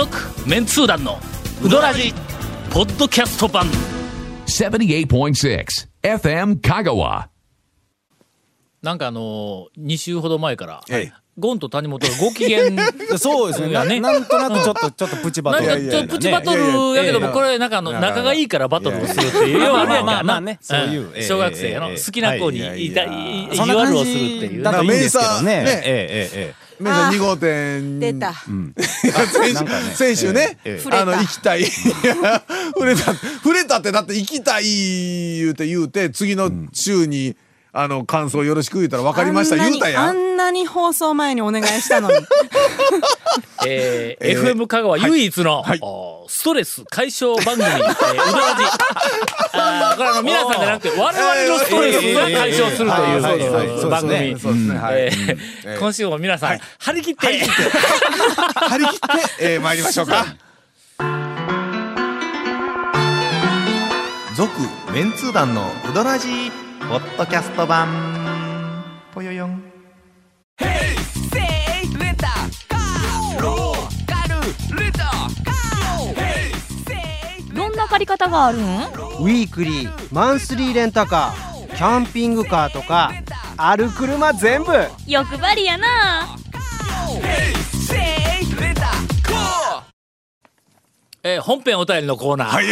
続メンツー団のウドラジポッドキャスト版。78.6 FM Kagawa. なんかあのー、2週ほど前から、ええ。ゴンと谷本がご機嫌 そうですね。なねなんとなくちょっと、ちょっとプチバトル。なんかちょっとプチバトルやけども、ねこれなんかあの、仲がいいからバトルをするっていう、要はあれやんかまあまあね。そういうん。ええ。小学生のええ好きな子にはいいた、いい意地悪をするっていう。だといいんですけどね。えええええメさん2号店。出た。先週先週ね。ええ。あの行きたい。触れた。触れたってだって行きたい言うて言うて次の週にあの感想よろしく言うたら分かりました。言うたやんなに放送前にお願いしたのに。えーえー FM 香川唯一の、はい。おストレス解消番組、えー、うどらじ。あーこれあの、皆さんじゃなくて、我々のストレスが解消するとはいはいはいい。う番組。ですね。そうですね。はい。えーえー。今週も皆さん、張り切って、張り切って。えー参りましょうか。続メンツー団のウドラジーポッドキャスト版。ぽよよん借り方があるん？ウィークリーマンスリーレンタカーキャンピングカーとかある車全部。欲張りやな。えー本編お便りのコーナー。はい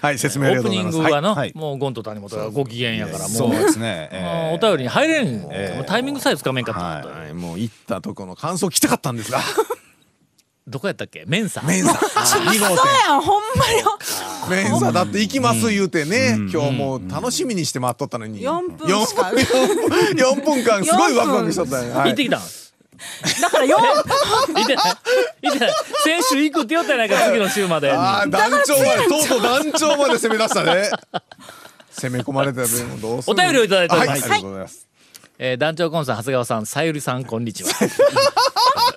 はい説明ありがオープニとうございます。ングはの、はいもうゴンと谷本がご機嫌やから、もそううですね。えー。お便りに入れん、ええもうタイミングさえつかめんかった、はいはい。もう行ったとこの感想聞きたかったんですがどこやったっけ？メンサ？メンサ。2 号そうやん、ほんまよ。店メンサだって行きます言うてね今日もう楽しみにして待っとったのに。4分しか。4分間すごいワクワクしとったんやはい。行ってきたんだから4、行ってない行ってない先週行くって言ったやないか次の週まで。にああ団長までとうとう団長まで攻め出したね。攻め込まれたよもうどうするお便りをいただいておりはい、ますありがとうございます。えー団長コンさん長谷川さんさゆりさんこんにちは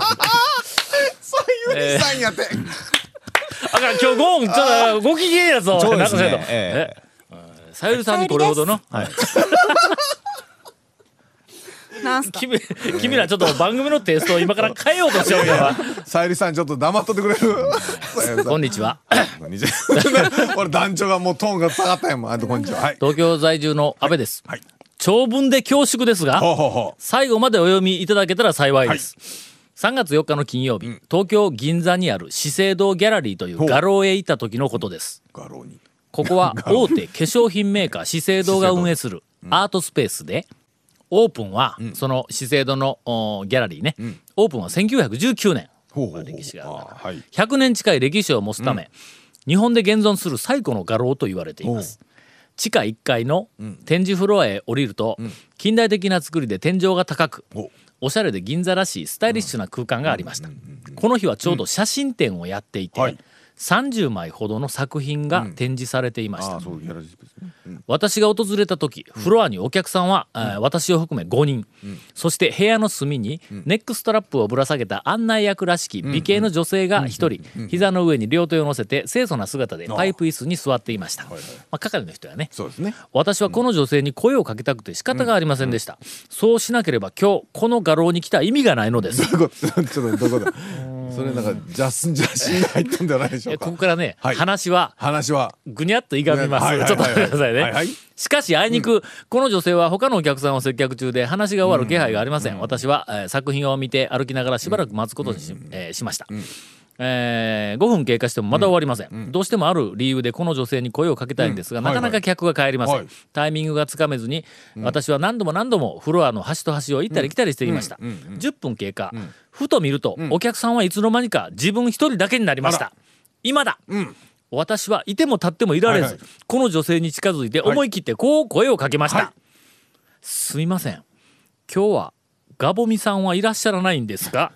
さゆりさんやって。あかん今日ゴンちょっとご機嫌やぞ。そうですね。ええ。さゆりさんにこれほどの？はい。なんすか？君君らちょっと番組のテイストを今から変えようとしようよ。さゆりさんちょっと黙っとってくれる？こんにちは。俺団長がもうトーンが下がったやん。もんあとこんにちは。はい。東京在住の安倍です、はい。長文で恐縮ですがほうほうほ最後までお読みいただけたら幸いです、3月4日の金曜日、東京銀座にある資生堂ギャラリーという画廊へ行った時のことです。う画廊に。ここは 大手化粧品メーカー資生堂が運営するアートスペースでオープンはその資生堂のおギャラリーね、オープンは1919年。歴史があるから。はい。100年近い歴史を持つため、日本で現存する最古の画廊と言われています。地下1階の展示フロアへ降りると、近代的な作りで天井が高くおおしゃれで銀座らしいスタイリッシュな空間がありました。この日はちょうど写真展をやっていて、はい30枚ほどの作品が展示されていました、私が訪れた時フロアにお客さんは、えー私を含め5人、そして部屋の隅にネックストラップをぶら下げた案内役らしき美形の女性が1人。膝の上に両手を乗せて清楚な姿でパイプ椅子に座っていました、まあ、係の人やね。そうですね。私はこの女性に声をかけたくて仕方がありませんでした、そうしなければ今日この画廊に来た意味がないのです。ちょっとどういうこと？それなんかジャス邪心入ったんじゃないでしょえうか。ここからね、はい。話は話は。ぐにゃっといがみます、ちょっと待ってくださいね、しかしあいにく、この女性は他のお客さんを接客中で話が終わる気配がありません、私は、えー作品を見て歩きながらしばらく待つことにし,、えーしました、えー5分経過してもまだ終わりません、どうしてもある理由でこの女性に声をかけたいんですが、うん。なかなか客が帰りません、はい。タイミングがつかめずに、私は何度も何度もフロアの端と端を行ったり来たりしていました、10分経過、ふと見ると、お客さんはいつの間にか自分一人だけになりました。今だ、私はいても立ってもいられず、はいはい。この女性に近づいて思い切ってこう声をかけました、はい。すみません。今日はガボミさんはいらっしゃらないんですが、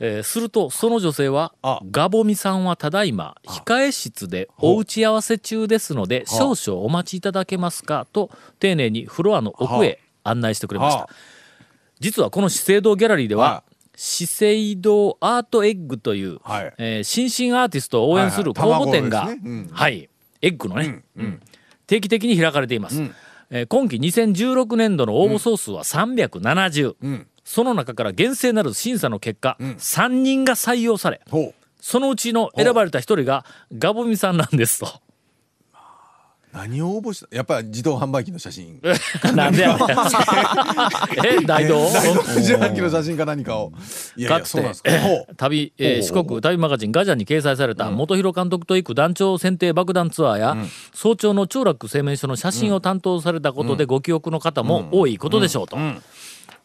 えーするとその女性はあガボミさんはただいま控え室でお打ち合わせ中ですので少々お待ちいただけますか？と丁寧にフロアの奥へ案内してくれました、は実はこの資生堂ギャラリーでは、は資生堂アートエッグという、はい。えー新進アーティストを応援する公はい。はい募展が、卵ですねうん。はい。エッグのね、うん。定期的に開かれています、えー今期2016年度の応募総数は370、その中から厳正なる審査の結果、3人が採用されそのうちの選ばれた1人がガボミさんなんですと。何を応募したやっぱり自動販売機の写真。なんでやねん。え大道？自販機の写真か何かを。いやいそうなんですか。旅、えー四国旅マガジンガジャンに掲載された元広監督と行く団長選定爆弾ツアーや、早朝の長楽製麺所の写真を担当されたことでご記憶の方も多いことでしょうと。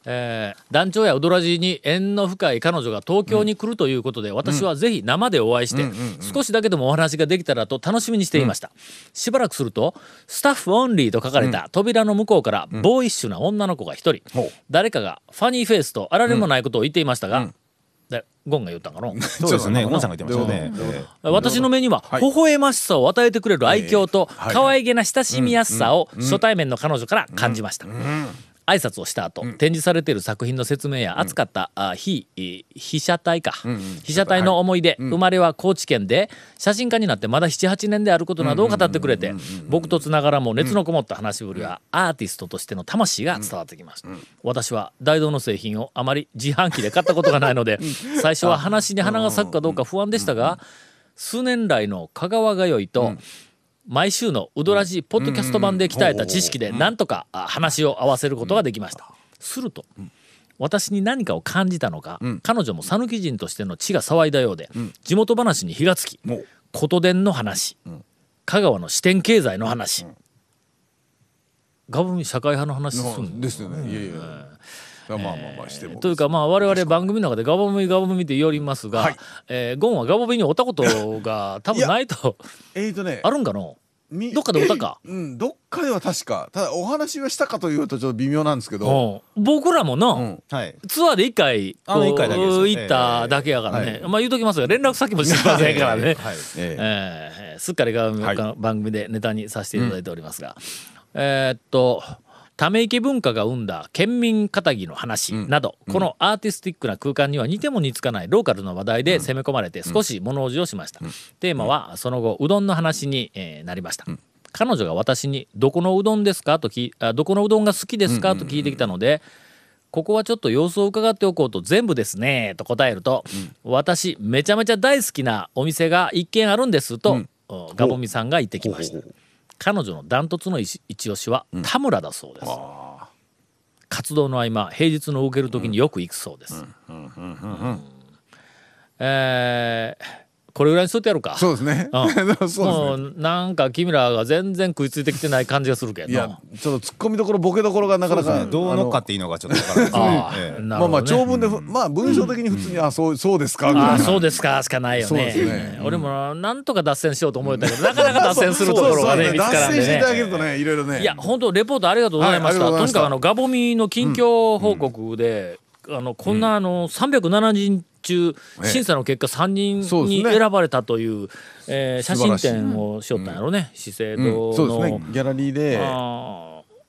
えー団長やウドラジに縁の深い彼女が東京に来るということで、私はぜひ生でお会いして、少しだけでもお話ができたらと楽しみにしていました、しばらくすると「スタッフオンリー」と書かれた扉の向こうからボーイッシュな女の子が一人、ほう。誰かがファニーフェイスとあられもないことを言っていましたが、でゴンが言ったんかの そうですね。ゴンさんが言ってましたね。え私の目にははい。微笑ましさを与えてくれる愛嬌と可愛げな親しみやすさを初対面の彼女から感じました。挨拶をした後、展示されている作品の説明や扱った、あ非えー被写体か、被写体の思い出、生まれは高知県で写真家になってまだ78年であることなどを語ってくれて僕とつながらも熱のこもった話しぶりはアーティストとしての魂が伝わってきました、私は大道の製品をあまり自販機で買ったことがないので 最初は話に花が咲くかどうか不安でしたが数年来の香川通いと、毎週のウドラジポッドキャスト版で鍛えた知識でなんとかあ話を合わせることができました。すると、私に何かを感じたのか、彼女も讃岐人としての血が騒いだようで、地元話に火がつき琴電の話、香川の支店経済の話、ガブミ社会派の話すんですよねまあまあまあしても。というかまあ我々番組の中でガボミガボミって言おりますが、はい。えーゴンはガボミにおったことが多分 ないとえーとねあるんかの？みどっかでおったか？うんどっかでは確かただお話はしたかというとちょっと微妙なんですけど。うん。僕らもな、うんはい。ツアーで一回あの一回だけ行っただけやからね、えまあ言うときますが連絡先も知りませんからね、はい。えええーすっかり番組でネタにさせていただいておりますが、えーっとため池文化が生んだ県民かたぎの話など、このアーティスティックな空間には似ても似つかないローカルな話題で攻め込まれて少し物おじをしました、テーマはその後うどんの話に、えーなりました、彼女が私に「どこのうどんですか?」と聞いあ「どこのうどんが好きですか?」と聞いてきたので、ここはちょっと様子を伺っておこうと全部ですねと答えると、私めちゃめちゃ大好きなお店が一軒あるんですと、おガボミさんが言ってきました彼女のダントツの一一押しは田村だそうです、活動の合間平日の受ける時によく行くそうです、えーこれぐらいにしといてやろうか。そうですね。うん。そうもですね。うなんか君らが全然食いついてきてない感じがするけど。いやちょっと突っ込みどころボケどころがなかなか どう乗っかっていいのかちょっとわからないですあねあええなるほどね。まあまあ長文でふまあ文章的に普通にあそうそうですかぐらいな。そうですかしかないよそうねですね。俺もなんとか脱線しようと思ったけどなかなか脱線するところがね見つからんで脱線していただねけるとねいろいろね。いや本当レポートありがとうございました,、はいとにかくあのガボミの近況報告で、あのこんなあの307人中ええ審査の結果3人に選ばれたという、えー写真展をしよったんやろね、資生うん堂の、そうですね。ギャラリーで。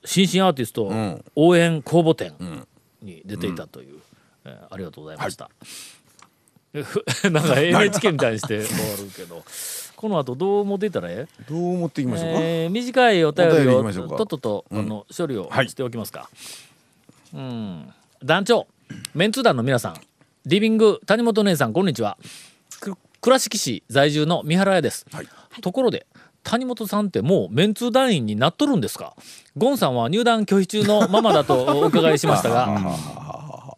新進アーティストん。応援公募展に出ていたという、えーありがとうございました。なんか NHK みたいにして終わるけど。この後どう持っていったらええ？どう持っていきましょうか？えー短いお便りりをとっとと、あの処理をはい。しておきますか、うん。団長メンツー団の皆さんリビング谷本姉さんこんにちは。く倉敷市在住の三原屋です、はい。ところで谷本さんってもうメンツー団員になっとるんですか？ゴンさんは入団拒否中のままだとお伺いしましたが。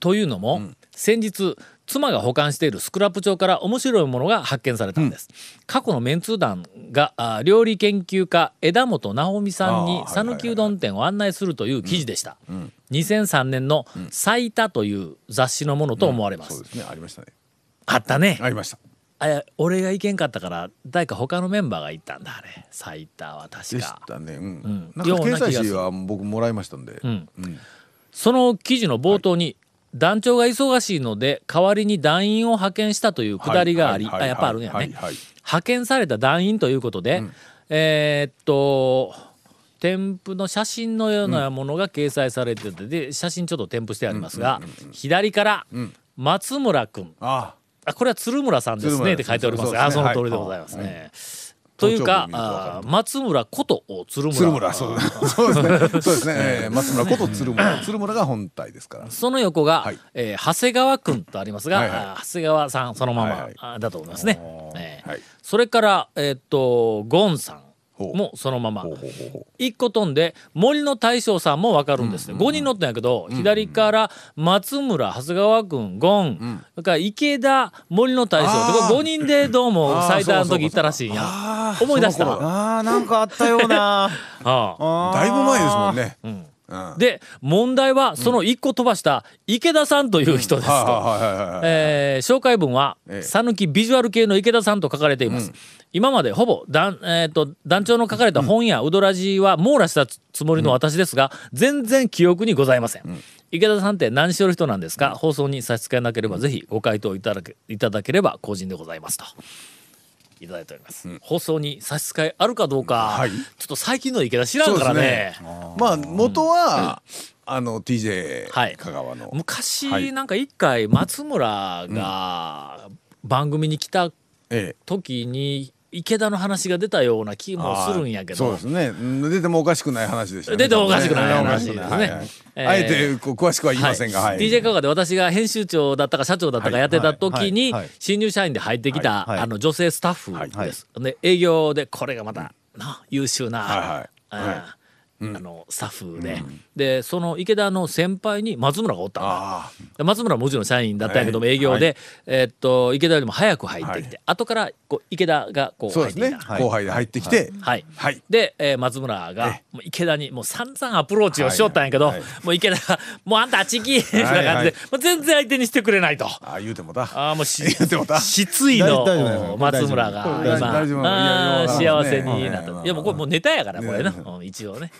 というのも、先日妻が保管しているスクラップ帳から面白いものが発見されたんです、過去のメンツー団があ料理研究家枝本直美さんに讃岐うどん店を案内するという記事でした、2003年の「最多」という雑誌のものと思われます、そうですね。ありましたね。あったね、ありました。あ俺が行けんかったから誰か他のメンバーが行ったんだあれ。最多は確でかしたね。うん。ん。なんか掲載ような気がする。誌は僕もらいましたんで。うん。うんその記事の冒頭に、団長が忙しいので代わりに団員を派遣したというくだりがあり、はいはいあやっぱあるんやね、はいはい派遣された団員ということで、えーっと添付の写真のようなものが掲載されてて、で写真ちょっと添付してありますが、左から松村君。ああ。これは鶴村さんですねって書いておりますあそそうですねの通りでございますね、というか松村こと鶴村。鶴村 そうですね。そうですね、えー松村こと鶴村。鶴村が本体ですから。その横が、はい。えー長谷川君とありますが、長谷川さんそのまま、だと思いますね。それから、えーっとゴンさんほう。もそのまま。ほうほうほうほう。一個飛んで森の大将さんも分かるんですね、5人乗ったんやけど、左から松村長谷川君ゴン、それから池田森の大将ってこれ5人でどうも 最多の時行ったらしいんや。思い出した。あーなんかあったような。ああ。だいぶ前ですもんね。うん。で問題はその一個飛ばした池田さんという人ですと。紹介文はええ。讃岐ビジュアル系の池田さんと書かれています、今までほぼ団,、えー、と団長の書かれた本やウドラジは網羅したつもりの私ですが、全然記憶にございません、池田さんって何しよる人なんですか、放送に差し支えなければぜひご回答いただけいただければ公人でございますと。いただいております、放送に差し支えあるかどうか、はい。ちょっと最近の池田知らんからね。まあ元はあの TJ はい。香川の。昔なんか一回松村が番組に来たええ。時に池田の話が出たような気もするんやけど。そうですね。うん出てもおかしくない話でしたね。出てもおかしくない話ですね。はい。はいえー。あえて詳しくは言いませんがははい。い DJ 香川で私が編集長だったか社長だったかやってた時に新入社員で入ってきたはい。あの女性スタッフです。で営業でこれがまたな優秀なはいはい。あのスタッフででその池田の先輩に松村がおった松村はもちろん社員だったんやけども営業で、えーっと池田よりも早く入ってきて、後からこう池田がこう入ってきた。ね後輩で入ってきてはい、はい。で、えー松村がもう池田にもう散々アプローチをしよったんやけど、はい。はい。もう池田が「もうあんたあっち行き!」みたいな感じで、はいはいもう全然相手にしてくれないと。ああ言うてもだ。ああもうし言うてもだ。失意の松村が今あ幸せになっうんたいやもうこれもうネタやからこれな。ねうん一応ね。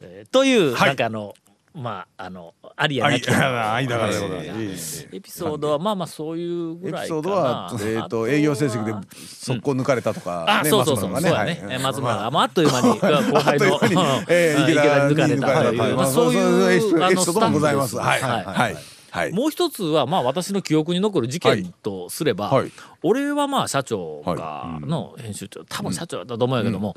えーというはい。なんかあのまああのありやなきやあ あいだからでございえます。ーエピソードはまあまあそういうぐエピらいかな。ソードはえっと営業成績で速攻抜かれたとかあ、ねそうそうそう、松そうやね。松村が、まあ、あっという間に、後輩の、池田に抜かれたという、そういう、エピソードもございます。はい。はい。はい。もう一つは、まあ、私の記憶に残る事件とすれば、はい。はい俺はまあ、社長が、の編集長、多分社長だと思うんやけども、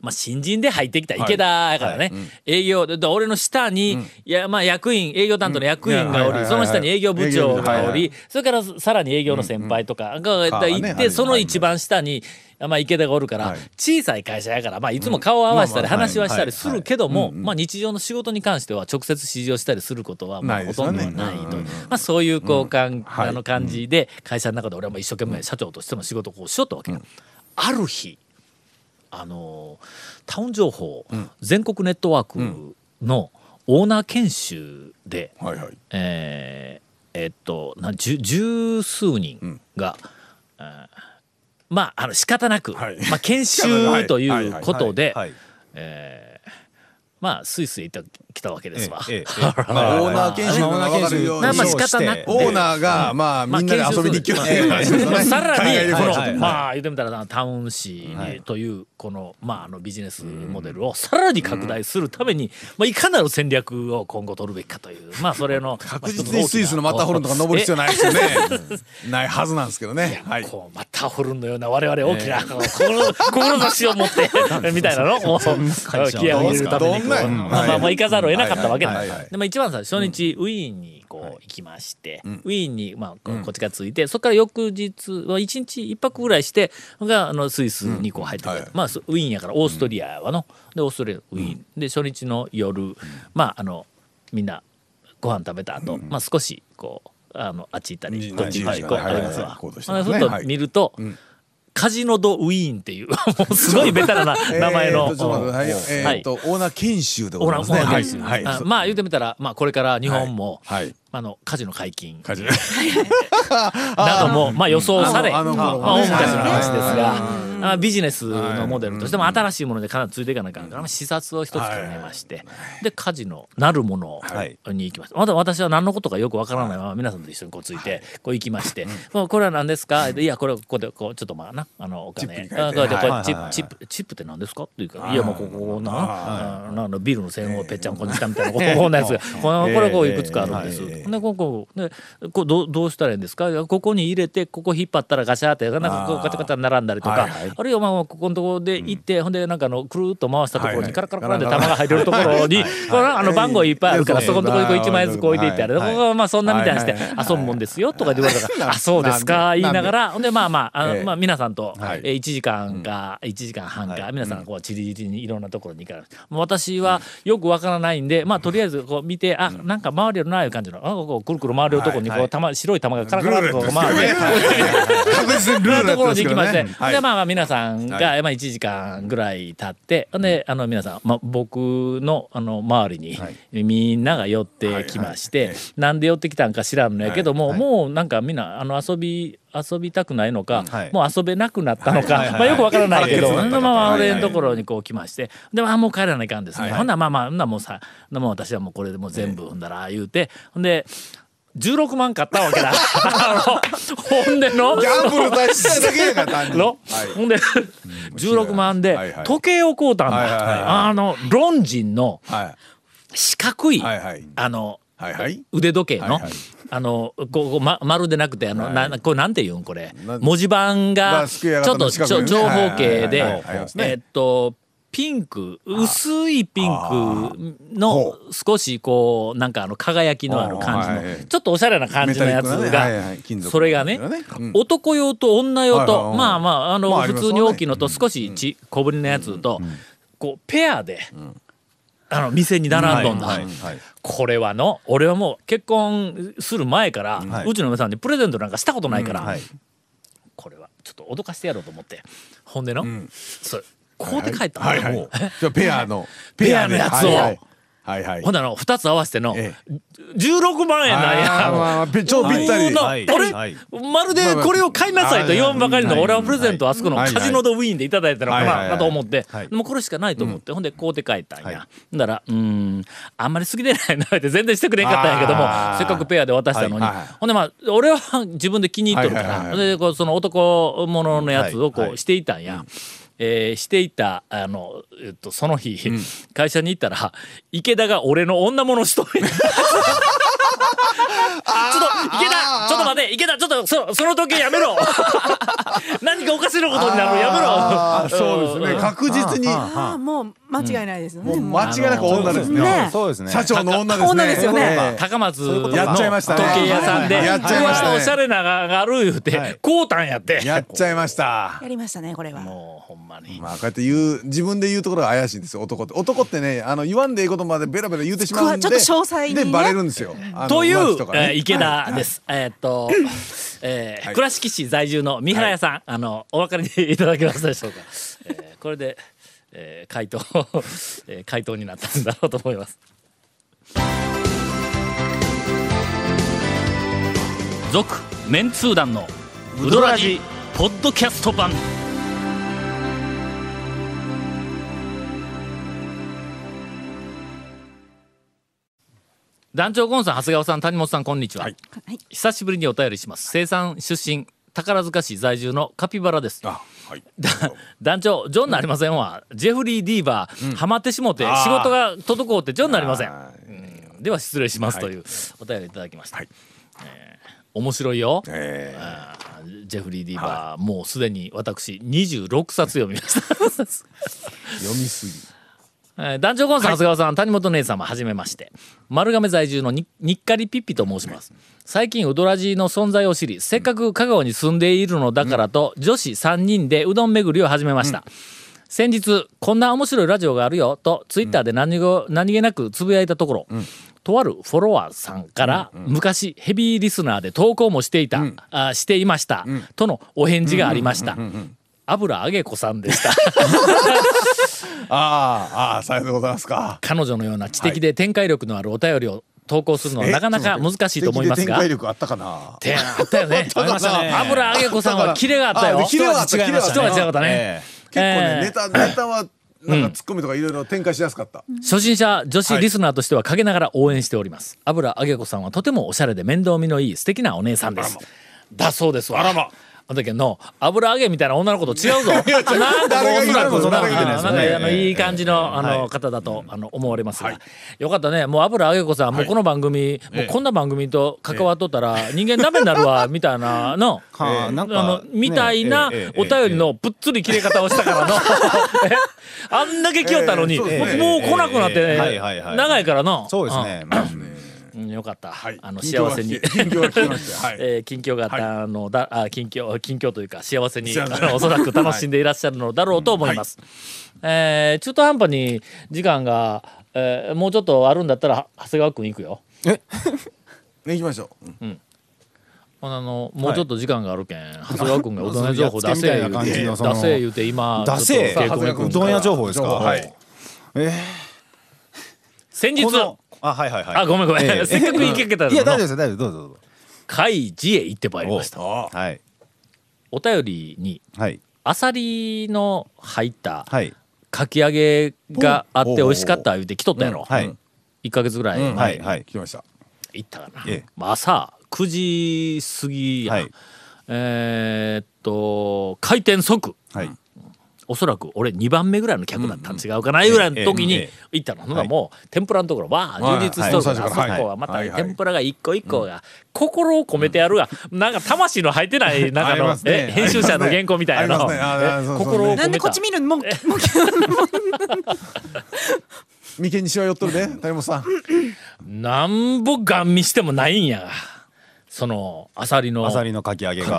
まあ、新人で入ってきた池田やからね、営業俺の下に、いやまあ役員営業担当の役員がおり、その下に営業部長がおり、それからさらに営業の先輩とかがあいて、その一番下に、まあ、池田がおるから、はい。小さい会社やから、まあ、いつも顔を合わせたり話はしたりするけども、まあ、日常の仕事に関しては直接指示をしたりすることはまあほとんどないと、うんうんまあ、そういうこうかん、はい。あの感じで会社の中で俺はもう一生懸命社長としての仕事をこうしよったわけよ、ある日あのタウン情報、全国ネットワークのオーナー研修で、はいはい。えーえっとな十十数人が、あーまああの仕方なく、はい。まあ、研修ということではい。えーまあスイスへ行ってきたわけですわ。ええええ まあオーナー研修が分かる。ようにまあ仕方なくオーナーがまあみんなで遊びに行きようっていう。話ですさらにこの、旅行ちょっとまあ言ってみたらなタウン市というこの,、まあ、あのビジネスモデルをさらに拡大するために、まあ、いかなる戦略を今後取るべきかというまあそれの確実にスイスのマッターホルンとか登る必要ないですよね。ないはずなんですけどね。はいターホルンのような我々大きな、こう志志を持ってみたいなの？を気合を入れるためにまあまあまあ行かざるを得なかったわけだ。はい。でまあ一番さ初日ウィーンにこう行きまして、ウィーンにまあここっちから着いてそこから翌日は一日一泊ぐらいしてがあのスイスにこう入ってくる、はい。まあそウィーンやからオーストリアはのでオーストリアウィーン。で初日の夜まああのみんなご飯食べた後、まあ少しこうあのあっち行ったりうん。こっち行ったりこうありますわ。行動してまあふとますね。はい見ると、カジノ・ド・ウィーンっていう すごいベタなな 名前の。えーはい。オーナー研修でごオーナーざいますね。オーナーはい。はい。あまあ言ってみたら、まあ、これから日本も、はい。はい。あのカジノ解禁。カジ などもまあ予想され、あのあのまあ、大昔の話ですはい。が、あビジネスのモデルとしても新しいものでかなりついていかなきゃいけないから、視察を一つ決めまして、でカジノなるものはい。に行きました。まだ私は何のことかよくわからないまま皆さんと一緒にこうついてこう行きまして、まあこれは何ですか？いやこれここでこうちょっとまあなあのお金。チップこれチッはいプチップって何ですか？っていうかいやもうここなあのビルの線をぺっちゃんこにしたみたいなここんなやつ。が このこれこういくつかあるんです。でここでこうどうどうしたらいいんですか？ここに入れてここ引っ張ったらガシャーってなんかこうガチャガチャ並んだりとか、はいあるいはまあここのところで行って、ほんでなんかあのくるっと回したところはいはい。にカラカラカラで玉が入れるところに、これあの番号いっぱいあるから、はいそこのところにこう1枚ずつこう置いていってある、はい。ここはまあそんなみたいにしてはいはい。遊ぶもんですよとか言われたから、なあそうですか言いながら。ほんでまあまああの、ええ。まあ皆さんと、はい。えー1時間か1時間半か、皆さんこうちりぢりにいろんなところに行かれるもう私はよくわからないんでまあとりあえずこう見て、あなんか回れるないう感じのあこうくるくる回れるところにこう、玉白い玉がカラカラっと回って。確実にルール ところに行きまして、はいでまあまあ皆さんが、はまあ1時間ぐらい経って、であの皆さん、まあ、僕のあの周りに、みんなが寄ってきまして、なんで寄ってきたんか知らんのやけども、もうなんかみんなあの遊び遊びたくないのか、はい。もう遊べなくなったのか、まあよくわからないけど、はいほんでまあま俺のところにこう来まして、でまあもう帰らないかんですね。ほんならまあまあほんならもうさ、もう私はもうこれでもう全部踏んだら言うて、ほんで。16万買ったわけだ。ほんでの。ギャンブル出したいだけやから の、はい。ほん。で16万で時計を買うたんだ、はいはいはいあのロンジンのはい。四角い、はいはい。あのはいはい。腕時計の、はいはい。あのこうま、丸でなくてあの、なこれなんて言うんこれ。な文字盤まがちょっと長方形でえっとピンク薄いピンクのほ少しこうなんかあの輝きのある感じの、ちょっとおしゃれな感じのやつがそれがね男用と女用と、まあまああの、普通に大きいのと少しち、小ぶりのやつと、こうペアで、あの店に並んどんだ、これはの俺はもう結婚する前から、はい。うちの嫁さんにプレゼントなんかしたことないから、はい。これはちょっと脅かしてやろうと思って。ほんでの、それこうて帰ったの、はいはい。じゃあペアの ペアのやつを。はいはい。ほんであの2つ合わせての、え16万円なんや。まあぴ超ぴったり。普通のはい。あれ、はいまるでこれを買いなさいと言わんばかりのはい俺はプレゼントをあそこのカはい。ジノドウィーンでいただいたのかなと思って。もこれしかないと思って。ほんで買うて帰ったんはい。やほんだらうーんあんまり好きでないなって全然してくれんかったんやけどもせっかくペアで渡したのに。ほんでまあ俺は自分で気に入っとるから。でこうその男物のやつをこうしていたんや。えーしていたあの、えっと、その日、会社に行ったら池田が俺の女物しとると池田ちょっと待て池田ちょっとそその時計やめろ。何かおかしなことになるやめろ。そうですね。確実に。ああもう間違いないですよね。もう間違いなく女ですね。ね。そうですね。社長の女ですね。女ですよね。ええ。高松のやっちゃいましたね。時計屋さんでやっちゃいましたおしゃれなががある言うて、はい。こうたんやって。やっちゃいました。やりましたねこれは。もうほんまに、まあこうやって言う自分で言うところが怪しいんですよ。男って男ってねあの言わんでいいことまでベラベラ言うてしまうんで。ちょっと詳細にね。でバレるんですよ。あのという、ねえー池田です。えーっと、えーはい倉敷市在住の三原屋さん、あのお分かりいただけますでしょうか？えーこれで、えー回答、えー回答になったんだろうと思います。続メンツー団のウドラジポッドキャスト版。団長ゴンさん長谷川さん谷本さんこんにちは、はい。久しぶりにお便りします。生産出身宝塚市在住のカピバラです。あはい。団長ジョンなりませんわ、ジェフリー・ディーバー、ハマってしもて仕事が滞ってジョンなりません。あーでは失礼します、はいとい。うお便りいただきました、はい。えー面白いよ、えー。ジェフリー・ディーバー、もうすでに私26冊読みました。読みすぎ。えー団長コンさん、長谷川さん、谷本姉様、はじめまして。丸亀在住のににっかりピッピと申します。最近、うどらじの存在を知り、せっかく香川に住んでいるのだからと、女子3人でうどん巡りを始めました。先日、こんな面白いラジオがあるよ、と、ツイッターで何ご何気なくつぶやいたところ、とあるフォロワーさんから、昔ヘビーリスナーで投稿もしていた、あしていました、とのお返事がありました。油揚げ子さんでした。ああああさようでございますか彼女のような知的で展開力のあるお便りを投稿するのはなかなか難しいと思いますが展開。力あったかなてあったよね。ありましたね油揚げ子さんはキレがあったよ。あキレは違いました人は違ったね。え結構ね、えーネタネタはなんかツッコミとかいろいろ展開しやすかった、初心者女子リスナーとしては陰ながら応援しております。油揚げ子さんはとてもおしゃれで面倒見のいい素敵なお姉さんです。だそうですわ。あらまあの時の油揚げみたいな女の子と違うぞ。なんかおそらく誰が言うななんかあのええいい感じのあの方だとあの思われますが、よかったね。もう油揚げ子さん、もうこの番組、もうこんな番組と関わっとったら人間ダメになるわみたいなの。はあ、の、みたいなお便りのぷっつり切れ方をしたからの。えあんだけ来よったのに、もう来なくなってね長いからの。そうですね。まあうん。よかった。あの、近況が幸せに。近況が聞きましたはい えー近況があったのだ、あ近況近況というか幸せにあのおそらく楽しんでいらっしゃるのだろうと思います。えー中途半端に時間が、えーもうちょっとあるんだったら長谷川君行くよ。ね 行きましょううんあのもうちょっと時間があるけん、長谷川君がうどん屋情報出せ言うて出せ言うて今出せ？うどん屋情報ですか？はい。先日このあ、はいはいはい。あごめんごめん、ええ せっかく行けけたいや、大丈夫のですよ、大丈夫、どうぞどうぞ。海事へ行ってまいりました。はい。お便りにはい。アサリの入ったはい。かき揚げがあって美味しかった言うて来とったやろ。はい。1ヶ月ぐらい前にはい。はい。来ました行ったかな、ええまあ朝9時過ぎや、はいえーっと開店即はい。おそらく俺2番目ぐらいの客だったん違うかなぐらいの時に行ったの、ほんなもう天ぷらのところわあ充実しとるから、そこは。また天ぷらが一個一個が心を込めてやるが、なんか魂の入ってないなん。かありの、編集者の原稿みたいな心を込めた。なんでこっち見るの？もうもう 眉間にしわ寄っとるで谷本さん。なんぼガン見してもないんやそのアサリのアサリのかき揚げが。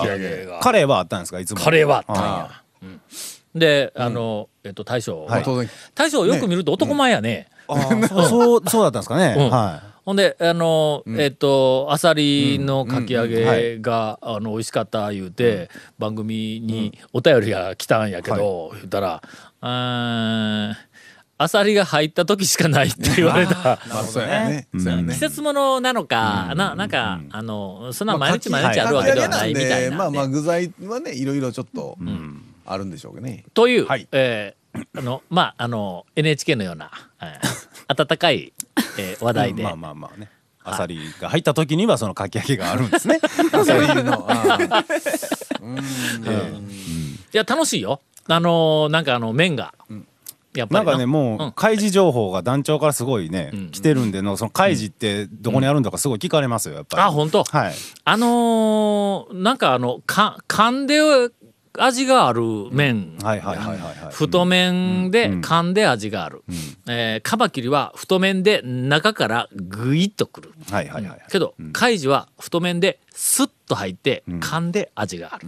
カレーはあったんですか、いつも。カレーはあったんあや。うんであの、えっと大将、大将よく見ると男前やね。そう、そうだったんですかね。うん。はほんであの、えっとアサリのかき揚げが、あの美味しかった言うて、番組にお便りが来たんやけど、言ったら「うーんアサリが入った時しかない」って言われた。季節ものなのか、ななんか、あのそんな毎日毎日あるわけではないみたいなね、まあまあ具材はねいろいろちょっとあるんでしょうけどね。という、はい。えーあのまああの NHK のような、えー温かい、えー話題い。で、まあまあまあね。アサリが入った時にはそのかき揚げがあるんですね。アサリの。あー。いや楽しいよ。あのなんかあの麺が、やっぱりな。んかね、もうん。う、開示情報が団長からすごいねん、来てるんでの、その開示ってどこにあるんだかすごい聞かれますよ、やっぱり。あ本当、はい。あのーなんかあのか噛んで味がある麺。太麺でうん。噛んで味がある、えーカマキリは太麺で中からグイッとくる。はいはいはい。けど、カイジは太麺でスッと入ってん。噛んで味がある、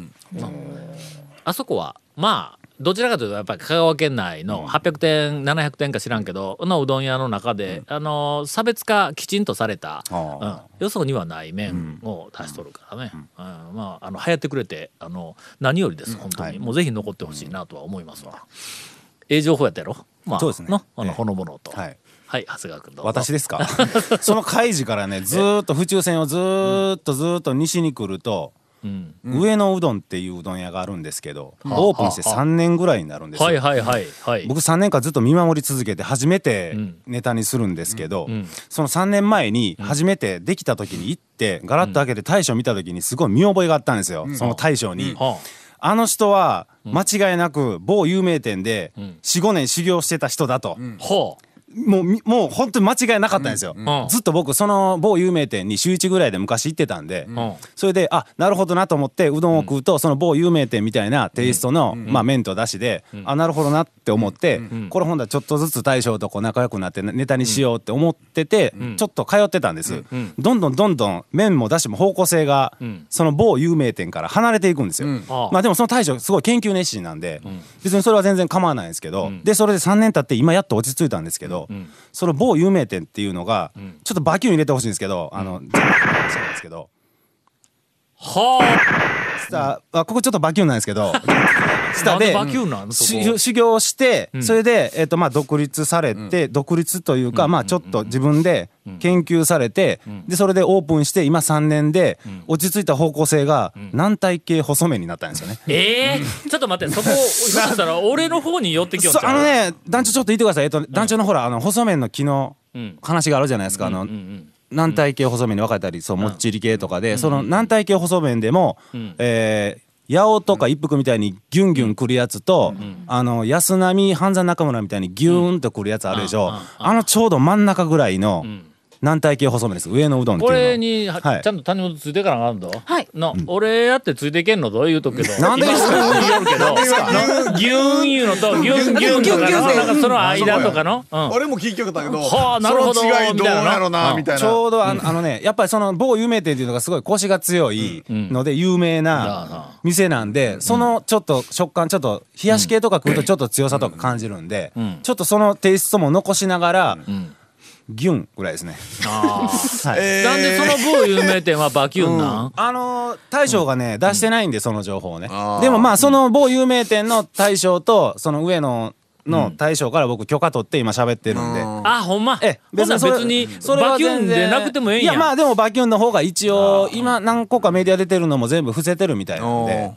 あそこはまあどちらかというとやっぱり香川県内の800点700点か知らんけどのうどん屋の中で、あの差別化きちんとされた、うん。あ、よそにはない麺を出しとるからね、うん。まああの流行ってくれてあの何よりです本当に、はい。もうぜひ残ってほしいなとは思いますわ、ええ情報やったやろ？まあそうですね。のあのええ。ほのぼのと。はい。はい長谷川君どうぞ。私ですか？その開示からねずーっと 府中線をずーっとずーっと西に来ると、うん。上野うどんっていううどん屋があるんですけど、オープンして3年ぐらいになるんですよ、はいはいはいはい。僕3年間ずっと見守り続けて初めてうん。ネタにするんですけど、ん。その3年前に初めてできた時に行ってガラッと開けて大将見た時にすごい見覚えがあったんですよ、その大将に。はあ。の人は間違いなく某有名店でん。45年修行してた人だと、うもうみもう本当に間違いなかったんですよ、ん。ずっと僕その某有名店に週1ぐらいで昔行ってたんで、ん。それであなるほどなと思ってうどんを食うと、その某有名店みたいなテイストの、まあ、麺とだしで、あなるほどなって思って、これほんだらちょっとずつ大将とこう仲良くなってネタにしようって思ってて、ちょっと通ってたんです、どんどんどんどん麺もだしも方向性が、ん。その某有名店から離れていくんですよ、まあでもその大将すごい研究熱心なんで、別にそれは全然構わないんですけど、でそれで3年経って今やっと落ち着いたんですけど、その某有名店っていうのが、ちょっとバキュン入れてほしいんですけど、あの全部話なんですけど。はあ。ここちょっとバキュンなんですけどあ下で修修行して、それで、えっとまあ、独立されて、独立というか、まあ、ちょっと自分で研究されて、でそれでオープンして今3年で、落ち着いた方向性が軟体系細麺になったんですよね。ええちょっと待ってそこ ひょっとしたら俺の方に寄ってきよんちゃう？あのね団長ちょっと言ってください、えっと、団長のほらあの細麺の木のん。話があるじゃないですか、あの軟体系細麺に分かれたりそうもっちり系とかで、その軟体系細麺でも、ん。えー八尾とか一服みたいにギュンギュン来るやつと、あの安波半山中村みたいにギューンと来るやつあるでしょ、あのちょうど真ん中ぐらいの軟体系細麺です。上のうどんっていうこのれにははい。ちゃんと谷本ついてからなあかんぞ。はい。の、俺やってついていけんのどう言うとくけど。なんでですか今言うけど、の？ギューン言うの？と、ギュンギュンとかの、なんかその間とかの？うん。俺も聞きよかったけどはあなるほどその違いどうやろうな。うんみたいな。ちょうどあのねやっぱりその某有名店っていうのがすごいコシが強いので有名な店なんでそのちょっと食感ちょっと冷やし系とか食うとちょっと強さとか感じるんでちょっとそのテイストも残しながらギュンぐらいですね。あー。はい。えー。なんでその某有名店はバキュンなん？あのー大将がね出してないんでその情報をね。でもまあその某有名店の大将とその上野の大将から僕許可取って今喋ってるんで。あ、ほんま？えほんならそれ別に、それはバキュン全然でなくてもええんや。いやまあでもバキュンの方が一応今何個かメディア出てるのも全部伏せてるみたいなんで、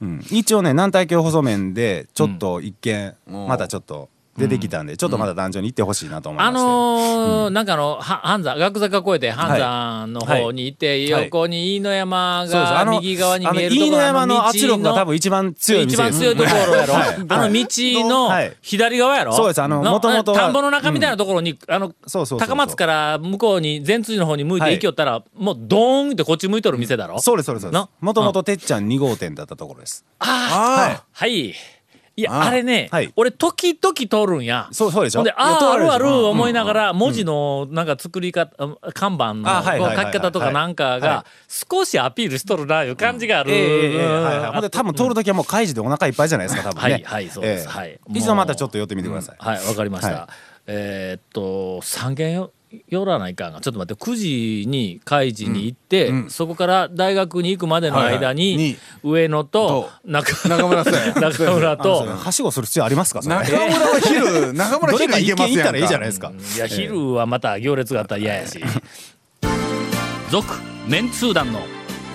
うん。一応ね軟体系細麺でちょっと一見またちょっと出てきたんでちょっとまだ壇上に行ってほしいなと思いまあして、のーなんかあの、は半山、学坂越えて半山の方に行って、はい。横に飯野山が右側に見えるあの飯野山の道圧力が多分一番強い店です。一番強いところやろ、はい。あの道のはい。左側やろ、そうです。あのの元々は田んぼの中みたいなところに、あの高松から向こうに善通寺の方に向いて行きよったら、もうドーンってこっち向いとる店だろ、そうですそうですそうですなもともとてっちゃん2号店だったところですあはいいやあれね、はい。俺時々通るんや。そうそうでしょ？で、ああ、あるある思いながら、文字のなんか作り方、看板の書き方とかなんかはが、少しアピールしとるな、いう感じがある。はいはい。ほんで多分通る時はもう開示でお腹いっぱいじゃないですか多分ね。はいはいそうです。ええ。はい。一度またちょっと寄ってみてください、はい、わかりました。はい。えーっと、三軒よ寄らないかんが、ちょっと待って、9時に開示に行って、そこから大学に行くまでの間に、はいはい。に上野と中中村さん。中村と。はしごする必要ありますか？中村は昼中村 昼行けますやん。らいいじゃないですか。いや、昼はまた行列があったら嫌やし。続、メンツー団の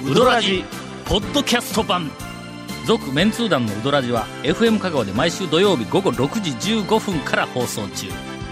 ウドラジ、ポッドキャスト版。続、メンツー団のウドラジは、FM 香川で毎週土曜日午後6時15分から放送中。